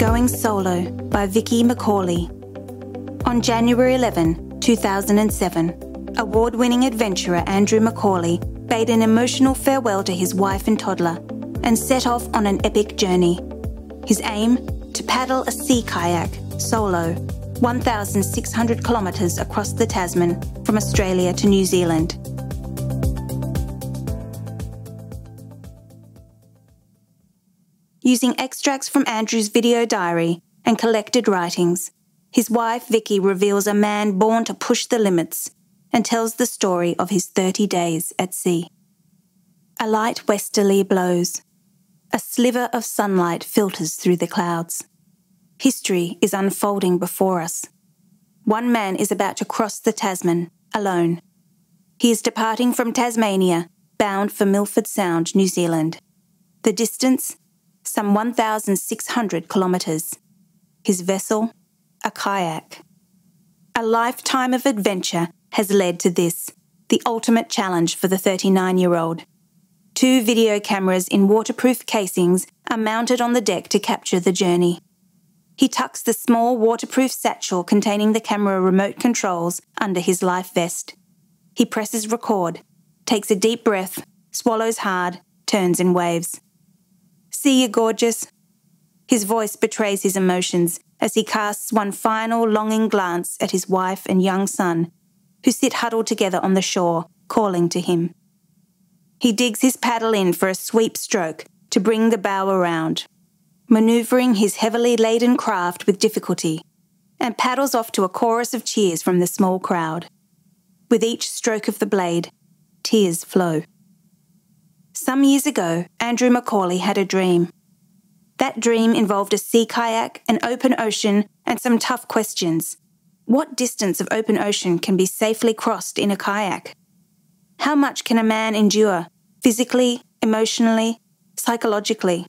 Going Solo by Vicky McAuley. On January 11, 2007, award winning adventurer Andrew McAuley bade an emotional farewell to his wife and toddler and set off on an epic journey. His aim? To paddle a sea kayak solo 1,600 kilometres across the Tasman from Australia to New Zealand. Using extracts from Andrew's video diary and collected writings, his wife Vicky reveals a man born to push the limits and tells the story of his 30 days at sea. A light westerly blows. A sliver of sunlight filters through the clouds. History is unfolding before us. One man is about to cross the Tasman alone. He is departing from Tasmania, bound for Milford Sound, New Zealand. The distance some 1,600 kilometres. His vessel, a kayak. A lifetime of adventure has led to this, the ultimate challenge for the 39 year old. Two video cameras in waterproof casings are mounted on the deck to capture the journey. He tucks the small waterproof satchel containing the camera remote controls under his life vest. He presses record, takes a deep breath, swallows hard, turns and waves. See you, gorgeous. His voice betrays his emotions as he casts one final longing glance at his wife and young son, who sit huddled together on the shore, calling to him. He digs his paddle in for a sweep stroke to bring the bow around, manoeuvring his heavily laden craft with difficulty, and paddles off to a chorus of cheers from the small crowd. With each stroke of the blade, tears flow. Some years ago, Andrew McAuley had a dream. That dream involved a sea kayak, an open ocean, and some tough questions. What distance of open ocean can be safely crossed in a kayak? How much can a man endure, physically, emotionally, psychologically?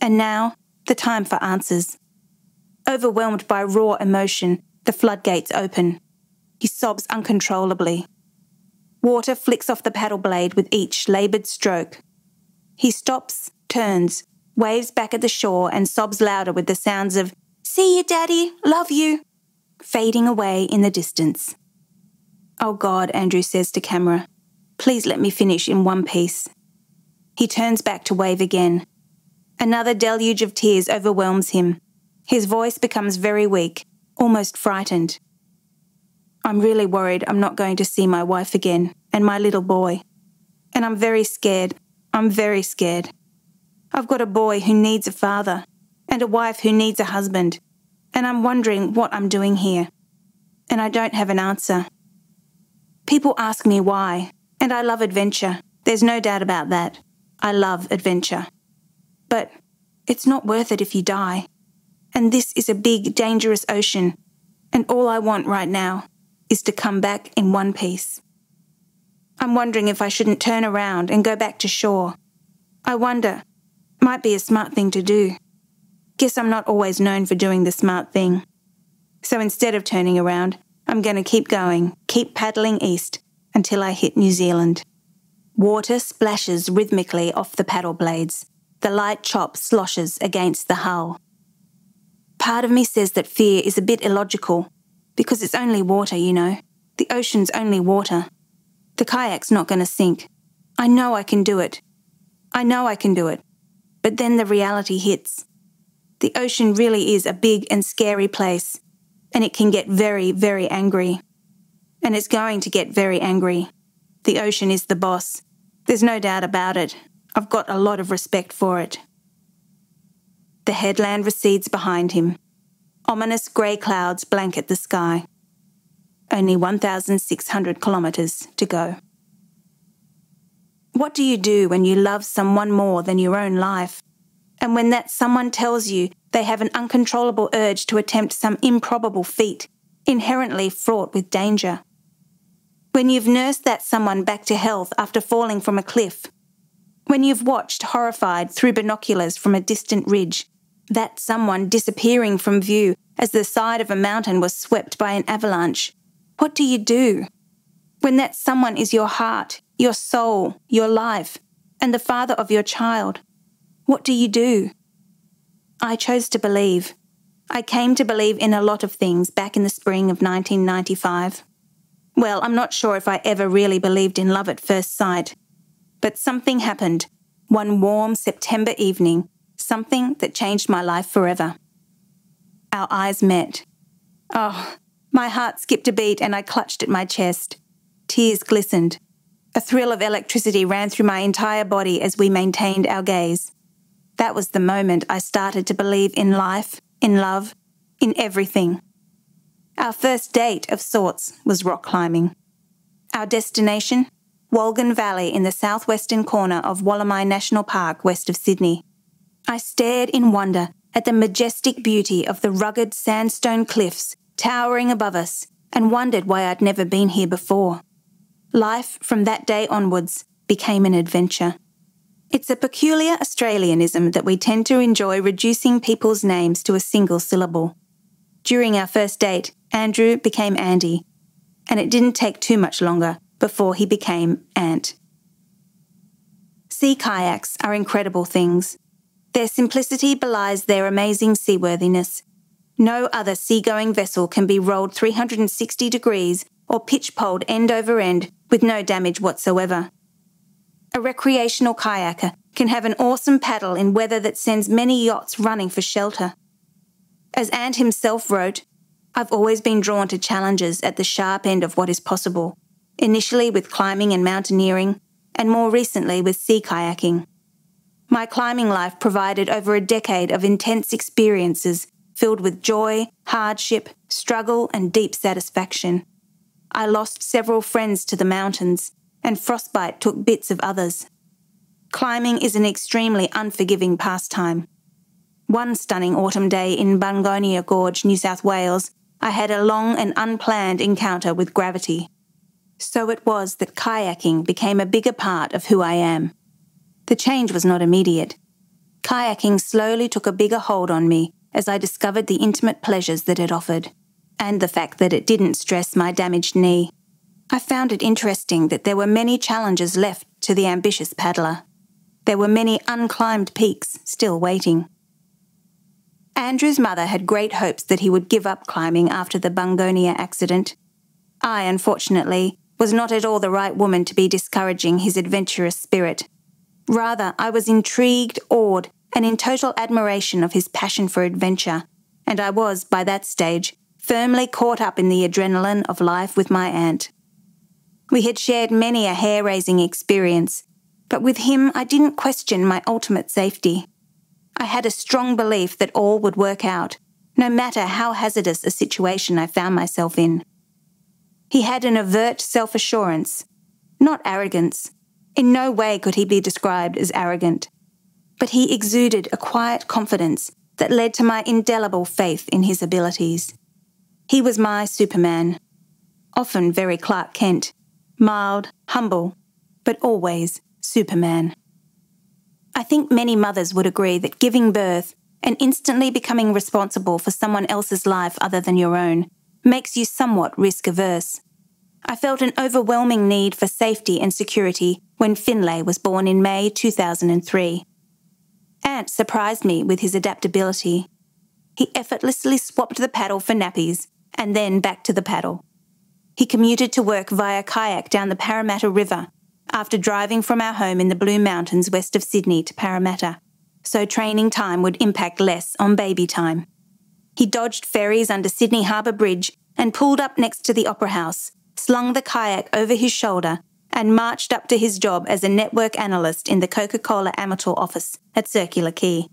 And now, the time for answers. Overwhelmed by raw emotion, the floodgates open. He sobs uncontrollably. Water flicks off the paddle blade with each laboured stroke. He stops, turns, waves back at the shore, and sobs louder with the sounds of, See you, Daddy, love you, fading away in the distance. Oh God, Andrew says to camera, please let me finish in one piece. He turns back to wave again. Another deluge of tears overwhelms him. His voice becomes very weak, almost frightened. I'm really worried I'm not going to see my wife again and my little boy. And I'm very scared. I'm very scared. I've got a boy who needs a father and a wife who needs a husband. And I'm wondering what I'm doing here. And I don't have an answer. People ask me why, and I love adventure. There's no doubt about that. I love adventure. But it's not worth it if you die. And this is a big, dangerous ocean. And all I want right now is to come back in one piece. I'm wondering if I shouldn't turn around and go back to shore. I wonder. Might be a smart thing to do. Guess I'm not always known for doing the smart thing. So instead of turning around, I'm going to keep going, keep paddling east until I hit New Zealand. Water splashes rhythmically off the paddle blades. The light chop sloshes against the hull. Part of me says that fear is a bit illogical because it's only water, you know. The ocean's only water. The kayak's not going to sink. I know I can do it. I know I can do it. But then the reality hits. The ocean really is a big and scary place, and it can get very, very angry. And it's going to get very angry. The ocean is the boss. There's no doubt about it. I've got a lot of respect for it. The headland recedes behind him. Ominous grey clouds blanket the sky. Only 1,600 kilometres to go. What do you do when you love someone more than your own life? And when that someone tells you they have an uncontrollable urge to attempt some improbable feat, inherently fraught with danger? When you've nursed that someone back to health after falling from a cliff? When you've watched horrified through binoculars from a distant ridge that someone disappearing from view as the side of a mountain was swept by an avalanche. What do you do? When that someone is your heart, your soul, your life, and the father of your child, what do you do? I chose to believe. I came to believe in a lot of things back in the spring of 1995. Well, I'm not sure if I ever really believed in love at first sight, but something happened one warm September evening, something that changed my life forever. Our eyes met. Oh, my heart skipped a beat and I clutched at my chest. Tears glistened. A thrill of electricity ran through my entire body as we maintained our gaze. That was the moment I started to believe in life, in love, in everything. Our first date of sorts was rock climbing. Our destination? Wolgan Valley in the southwestern corner of Wollemi National Park west of Sydney. I stared in wonder at the majestic beauty of the rugged sandstone cliffs towering above us and wondered why I'd never been here before. Life from that day onwards became an adventure. It's a peculiar Australianism that we tend to enjoy reducing people's names to a single syllable. During our first date, Andrew became Andy, and it didn't take too much longer before he became Ant. Sea kayaks are incredible things. Their simplicity belies their amazing seaworthiness. No other seagoing vessel can be rolled 360 degrees or pitch poled end over end with no damage whatsoever. A recreational kayaker can have an awesome paddle in weather that sends many yachts running for shelter. As Ant himself wrote, I've always been drawn to challenges at the sharp end of what is possible, initially with climbing and mountaineering, and more recently with sea kayaking. My climbing life provided over a decade of intense experiences filled with joy, hardship, struggle, and deep satisfaction. I lost several friends to the mountains, and frostbite took bits of others. Climbing is an extremely unforgiving pastime. One stunning autumn day in Bungonia Gorge, New South Wales, I had a long and unplanned encounter with gravity. So it was that kayaking became a bigger part of who I am. The change was not immediate. Kayaking slowly took a bigger hold on me as I discovered the intimate pleasures that it offered, and the fact that it didn't stress my damaged knee. I found it interesting that there were many challenges left to the ambitious paddler. There were many unclimbed peaks still waiting. Andrew's mother had great hopes that he would give up climbing after the Bungonia accident. I, unfortunately, was not at all the right woman to be discouraging his adventurous spirit. Rather, I was intrigued, awed, and in total admiration of his passion for adventure, and I was, by that stage, firmly caught up in the adrenaline of life with my Ant. We had shared many a hair raising experience, but with him I didn't question my ultimate safety. I had a strong belief that all would work out, no matter how hazardous a situation I found myself in. He had an overt self assurance, not arrogance. In no way could he be described as arrogant, but he exuded a quiet confidence that led to my indelible faith in his abilities. He was my Superman, often very Clark Kent, mild, humble, but always Superman. I think many mothers would agree that giving birth and instantly becoming responsible for someone else's life other than your own makes you somewhat risk averse. I felt an overwhelming need for safety and security when Finlay was born in May 2003. Ant surprised me with his adaptability. He effortlessly swapped the paddle for nappies and then back to the paddle. He commuted to work via kayak down the Parramatta River after driving from our home in the Blue Mountains west of Sydney to Parramatta, so training time would impact less on baby time. He dodged ferries under Sydney Harbour Bridge and pulled up next to the Opera House, slung the kayak over his shoulder, and marched up to his job as a network analyst in the Coca Cola Amatil office at Circular Quay.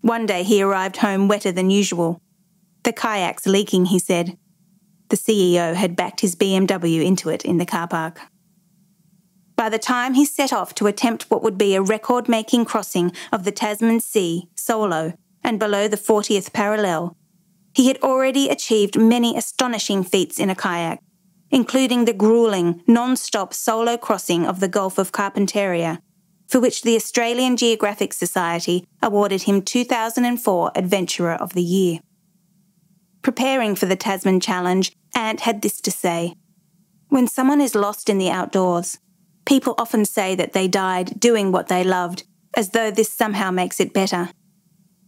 One day he arrived home wetter than usual. The kayak's leaking, he said, the CEO had backed his BMW into it in the car park. By the time he set off to attempt what would be a record making crossing of the Tasman Sea solo and below the 40th parallel, he had already achieved many astonishing feats in a kayak, including the grueling, non stop solo crossing of the Gulf of Carpentaria, for which the Australian Geographic Society awarded him 2004 Adventurer of the Year. Preparing for the Tasman Challenge, Ant had this to say When someone is lost in the outdoors, people often say that they died doing what they loved, as though this somehow makes it better.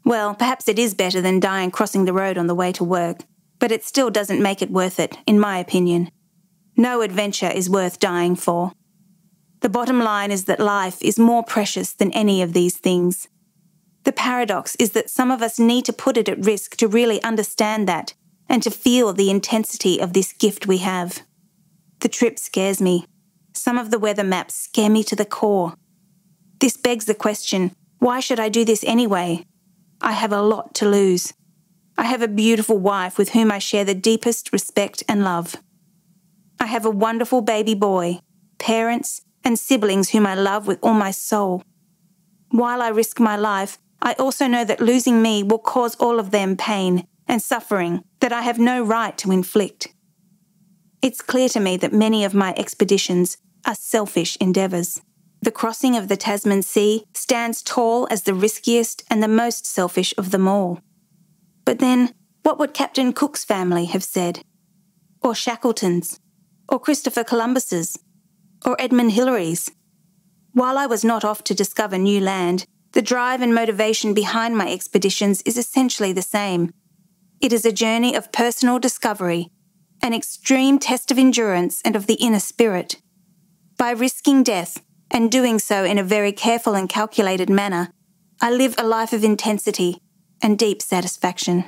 Well, perhaps it is better than dying crossing the road on the way to work, but it still doesn't make it worth it, in my opinion. No adventure is worth dying for. The bottom line is that life is more precious than any of these things. The paradox is that some of us need to put it at risk to really understand that and to feel the intensity of this gift we have. The trip scares me. Some of the weather maps scare me to the core. This begs the question why should I do this anyway? I have a lot to lose. I have a beautiful wife with whom I share the deepest respect and love. I have a wonderful baby boy, parents, and siblings whom I love with all my soul. While I risk my life, I also know that losing me will cause all of them pain and suffering that I have no right to inflict. It's clear to me that many of my expeditions are selfish endeavours. The crossing of the Tasman Sea stands tall as the riskiest and the most selfish of them all. But then, what would Captain Cook's family have said? Or Shackleton's? Or Christopher Columbus's? Or Edmund Hillary's? While I was not off to discover new land, the drive and motivation behind my expeditions is essentially the same. It is a journey of personal discovery, an extreme test of endurance and of the inner spirit. By risking death, and doing so in a very careful and calculated manner, I live a life of intensity and deep satisfaction.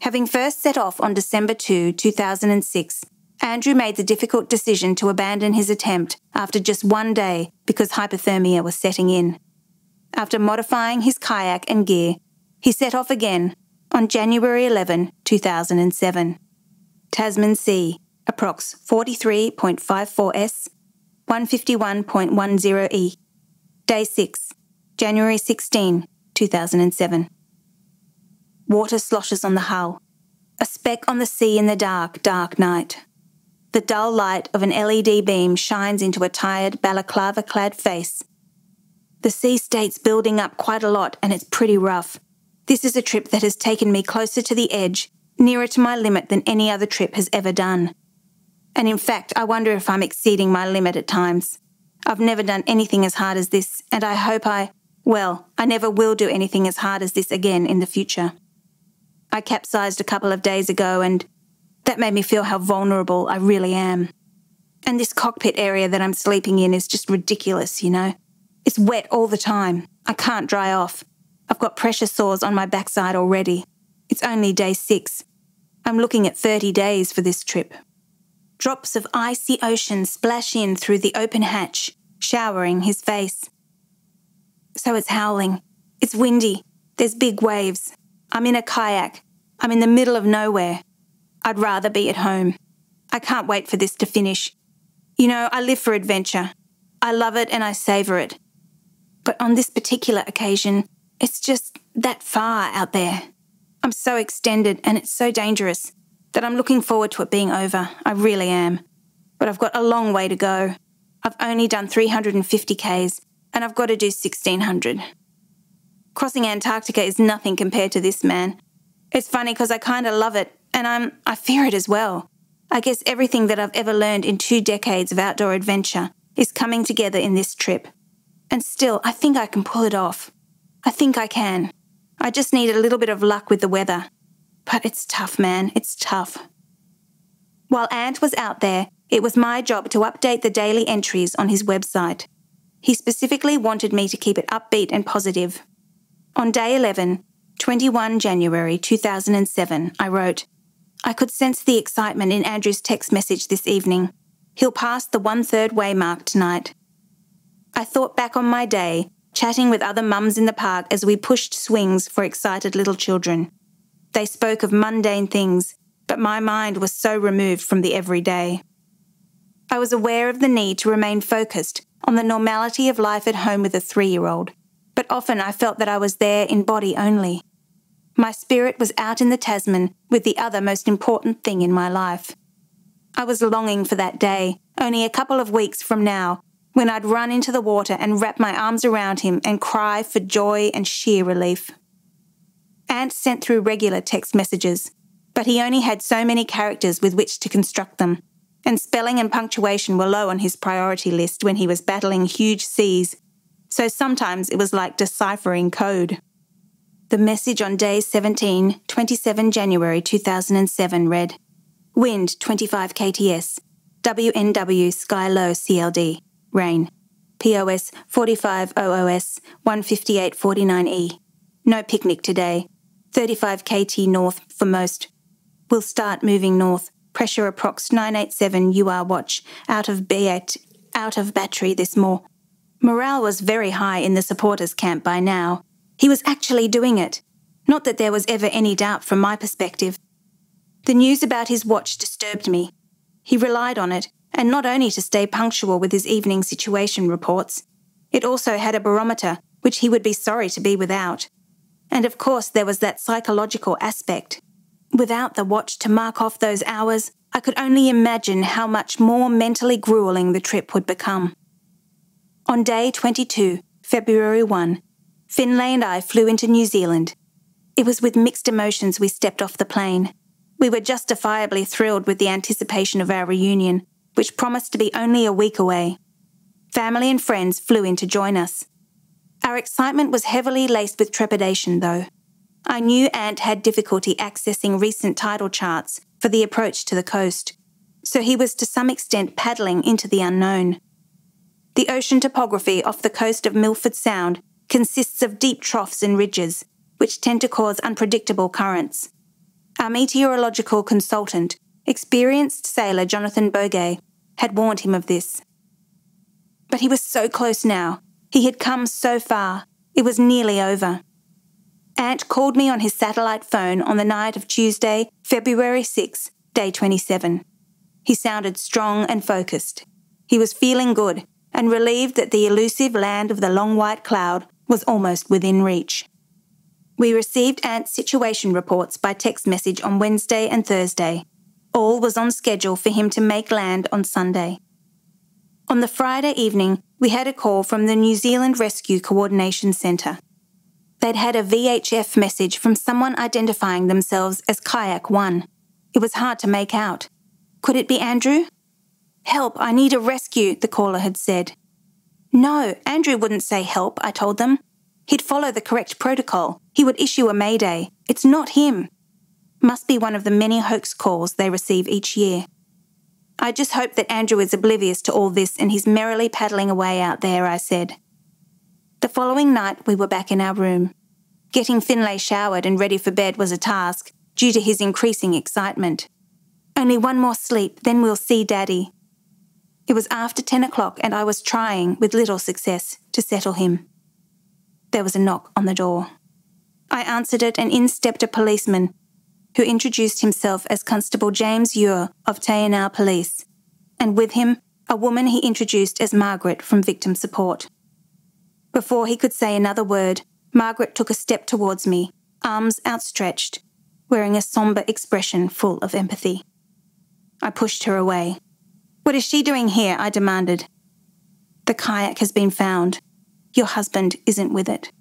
Having first set off on December 2, 2006, Andrew made the difficult decision to abandon his attempt after just one day because hypothermia was setting in. After modifying his kayak and gear, he set off again on January 11, 2007. Tasman Sea, approx 43.54 s, 151.10E. Day 6, January 16, 2007. Water sloshes on the hull. A speck on the sea in the dark, dark night. The dull light of an LED beam shines into a tired balaclava clad face. The sea state's building up quite a lot and it's pretty rough. This is a trip that has taken me closer to the edge, nearer to my limit than any other trip has ever done. And in fact, I wonder if I'm exceeding my limit at times. I've never done anything as hard as this, and I hope I, well, I never will do anything as hard as this again in the future. I capsized a couple of days ago, and that made me feel how vulnerable I really am. And this cockpit area that I'm sleeping in is just ridiculous, you know? It's wet all the time. I can't dry off. I've got pressure sores on my backside already. It's only day six. I'm looking at 30 days for this trip. Drops of icy ocean splash in through the open hatch, showering his face. So it's howling. It's windy. There's big waves. I'm in a kayak. I'm in the middle of nowhere. I'd rather be at home. I can't wait for this to finish. You know, I live for adventure. I love it and I savour it. But on this particular occasion, it's just that far out there. I'm so extended and it's so dangerous that I'm looking forward to it being over. I really am. But I've got a long way to go. I've only done 350 Ks and I've got to do 1600. Crossing Antarctica is nothing compared to this, man. It's funny because I kind of love it and I'm I fear it as well. I guess everything that I've ever learned in two decades of outdoor adventure is coming together in this trip. And still, I think I can pull it off. I think I can. I just need a little bit of luck with the weather. But it's tough, man. It's tough. While Ant was out there, it was my job to update the daily entries on his website. He specifically wanted me to keep it upbeat and positive. On day 11, 21 January 2007, I wrote, I could sense the excitement in Andrew's text message this evening. He'll pass the one third way mark tonight. I thought back on my day, chatting with other mums in the park as we pushed swings for excited little children. They spoke of mundane things, but my mind was so removed from the everyday. I was aware of the need to remain focused on the normality of life at home with a three year old, but often I felt that I was there in body only. My spirit was out in the Tasman with the other most important thing in my life. I was longing for that day, only a couple of weeks from now, when I'd run into the water and wrap my arms around him and cry for joy and sheer relief. Ant sent through regular text messages, but he only had so many characters with which to construct them, and spelling and punctuation were low on his priority list when he was battling huge seas, so sometimes it was like deciphering code. The message on day 17, 27 January 2007 read Wind 25 kts, WNW Sky Low CLD, rain, POS 45OOS 15849E. No picnic today, 35 KT north for most. We'll start moving north. Pressure approx 987 UR watch out of B8 out of battery this more. Morale was very high in the supporters camp by now. He was actually doing it. Not that there was ever any doubt from my perspective. The news about his watch disturbed me. He relied on it, and not only to stay punctual with his evening situation reports, it also had a barometer, which he would be sorry to be without. And of course, there was that psychological aspect. Without the watch to mark off those hours, I could only imagine how much more mentally grueling the trip would become. On day 22, February 1, Finlay and I flew into New Zealand. It was with mixed emotions we stepped off the plane. We were justifiably thrilled with the anticipation of our reunion, which promised to be only a week away. Family and friends flew in to join us. Our excitement was heavily laced with trepidation, though. I knew Ant had difficulty accessing recent tidal charts for the approach to the coast, so he was to some extent paddling into the unknown. The ocean topography off the coast of Milford Sound consists of deep troughs and ridges, which tend to cause unpredictable currents. Our meteorological consultant, experienced sailor Jonathan Bogais, had warned him of this. But he was so close now. He had come so far. It was nearly over. Ant called me on his satellite phone on the night of Tuesday, February 6, day 27. He sounded strong and focused. He was feeling good and relieved that the elusive land of the long white cloud was almost within reach. We received Ant's situation reports by text message on Wednesday and Thursday. All was on schedule for him to make land on Sunday. On the Friday evening, we had a call from the New Zealand Rescue Coordination Centre. They'd had a VHF message from someone identifying themselves as Kayak 1. It was hard to make out. Could it be Andrew? Help, I need a rescue, the caller had said. No, Andrew wouldn't say help, I told them. He'd follow the correct protocol. He would issue a mayday. It's not him. Must be one of the many hoax calls they receive each year. I just hope that Andrew is oblivious to all this and he's merrily paddling away out there, I said. The following night, we were back in our room. Getting Finlay showered and ready for bed was a task, due to his increasing excitement. Only one more sleep, then we'll see Daddy. It was after 10 o'clock, and I was trying, with little success, to settle him. There was a knock on the door. I answered it, and in stepped a policeman who introduced himself as Constable James Ure of Te Anau Police, and with him, a woman he introduced as Margaret from Victim Support. Before he could say another word, Margaret took a step towards me, arms outstretched, wearing a sombre expression full of empathy. I pushed her away. What is she doing here? I demanded. The kayak has been found. Your husband isn't with it.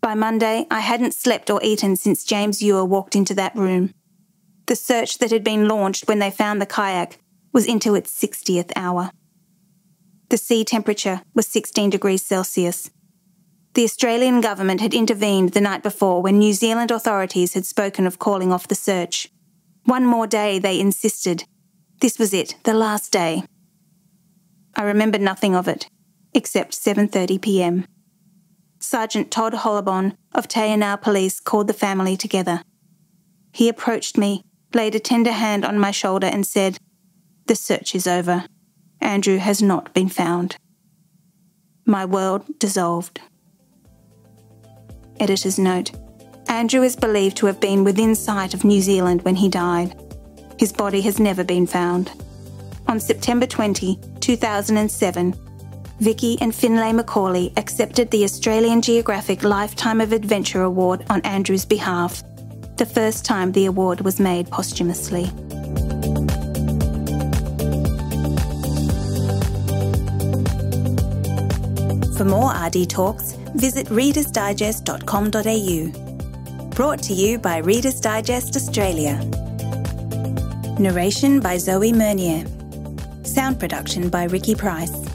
By Monday, I hadn't slept or eaten since James Ure walked into that room. The search that had been launched when they found the kayak was into its 60th hour. The sea temperature was 16 degrees Celsius. The Australian government had intervened the night before when New Zealand authorities had spoken of calling off the search. One more day, they insisted. This was it, the last day. I remember nothing of it, except 7:30 p.m. Sergeant Todd Hollabon of Te Anau Police called the family together. He approached me, laid a tender hand on my shoulder, and said, The search is over. Andrew has not been found. My world dissolved. Editor's note Andrew is believed to have been within sight of New Zealand when he died. His body has never been found. On September 20, 2007, Vicky and Finlay McAuley accepted the Australian Geographic Lifetime of Adventure Award on Andrew's behalf, the first time the award was made posthumously. For more RD Talks, visit readersdigest.com.au. Brought to you by Reader's Digest Australia. Narration by Zoe Mernier. Sound production by Ricky Price.